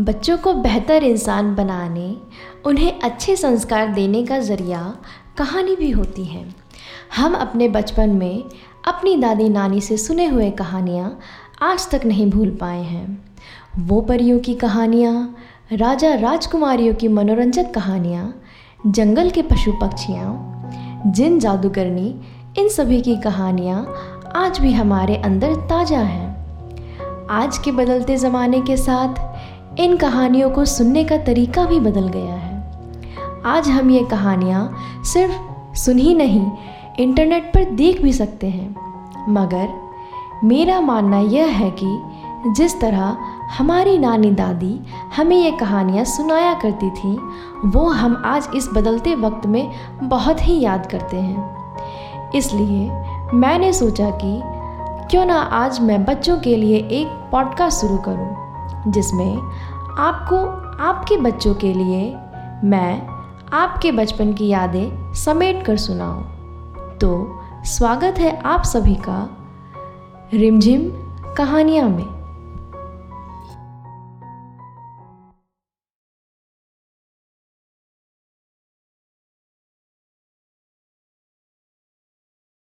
बच्चों को बेहतर इंसान बनाने, उन्हें अच्छे संस्कार देने का ज़रिया कहानी भी होती है। हम अपने बचपन में अपनी दादी नानी से सुने हुए कहानियाँ आज तक नहीं भूल पाए हैं। वो परियों की कहानियाँ, राजा राजकुमारियों की मनोरंजक कहानियाँ, जंगल के पशु पक्षियाँ, जिन जादूगरनी, इन सभी की कहानियाँ आज भी हमारे अंदर ताज़ा हैं। आज के बदलते ज़माने के साथ इन कहानियों को सुनने का तरीका भी बदल गया है। आज हम ये कहानियाँ सिर्फ़ सुन ही नहीं, इंटरनेट पर देख भी सकते हैं। मगर मेरा मानना यह है कि जिस तरह हमारी नानी दादी हमें ये कहानियाँ सुनाया करती थी, वो हम आज इस बदलते वक्त में बहुत ही याद करते हैं। इसलिए मैंने सोचा कि क्यों ना आज मैं बच्चों के लिए एक पॉडकास्ट शुरू करूँ। जिसमें आपको, आपके बच्चों के लिए मैं आपके बचपन की यादें समेट कर सुनाऊं। तो स्वागत है आप सभी का रिमझिम कहानियाँ में।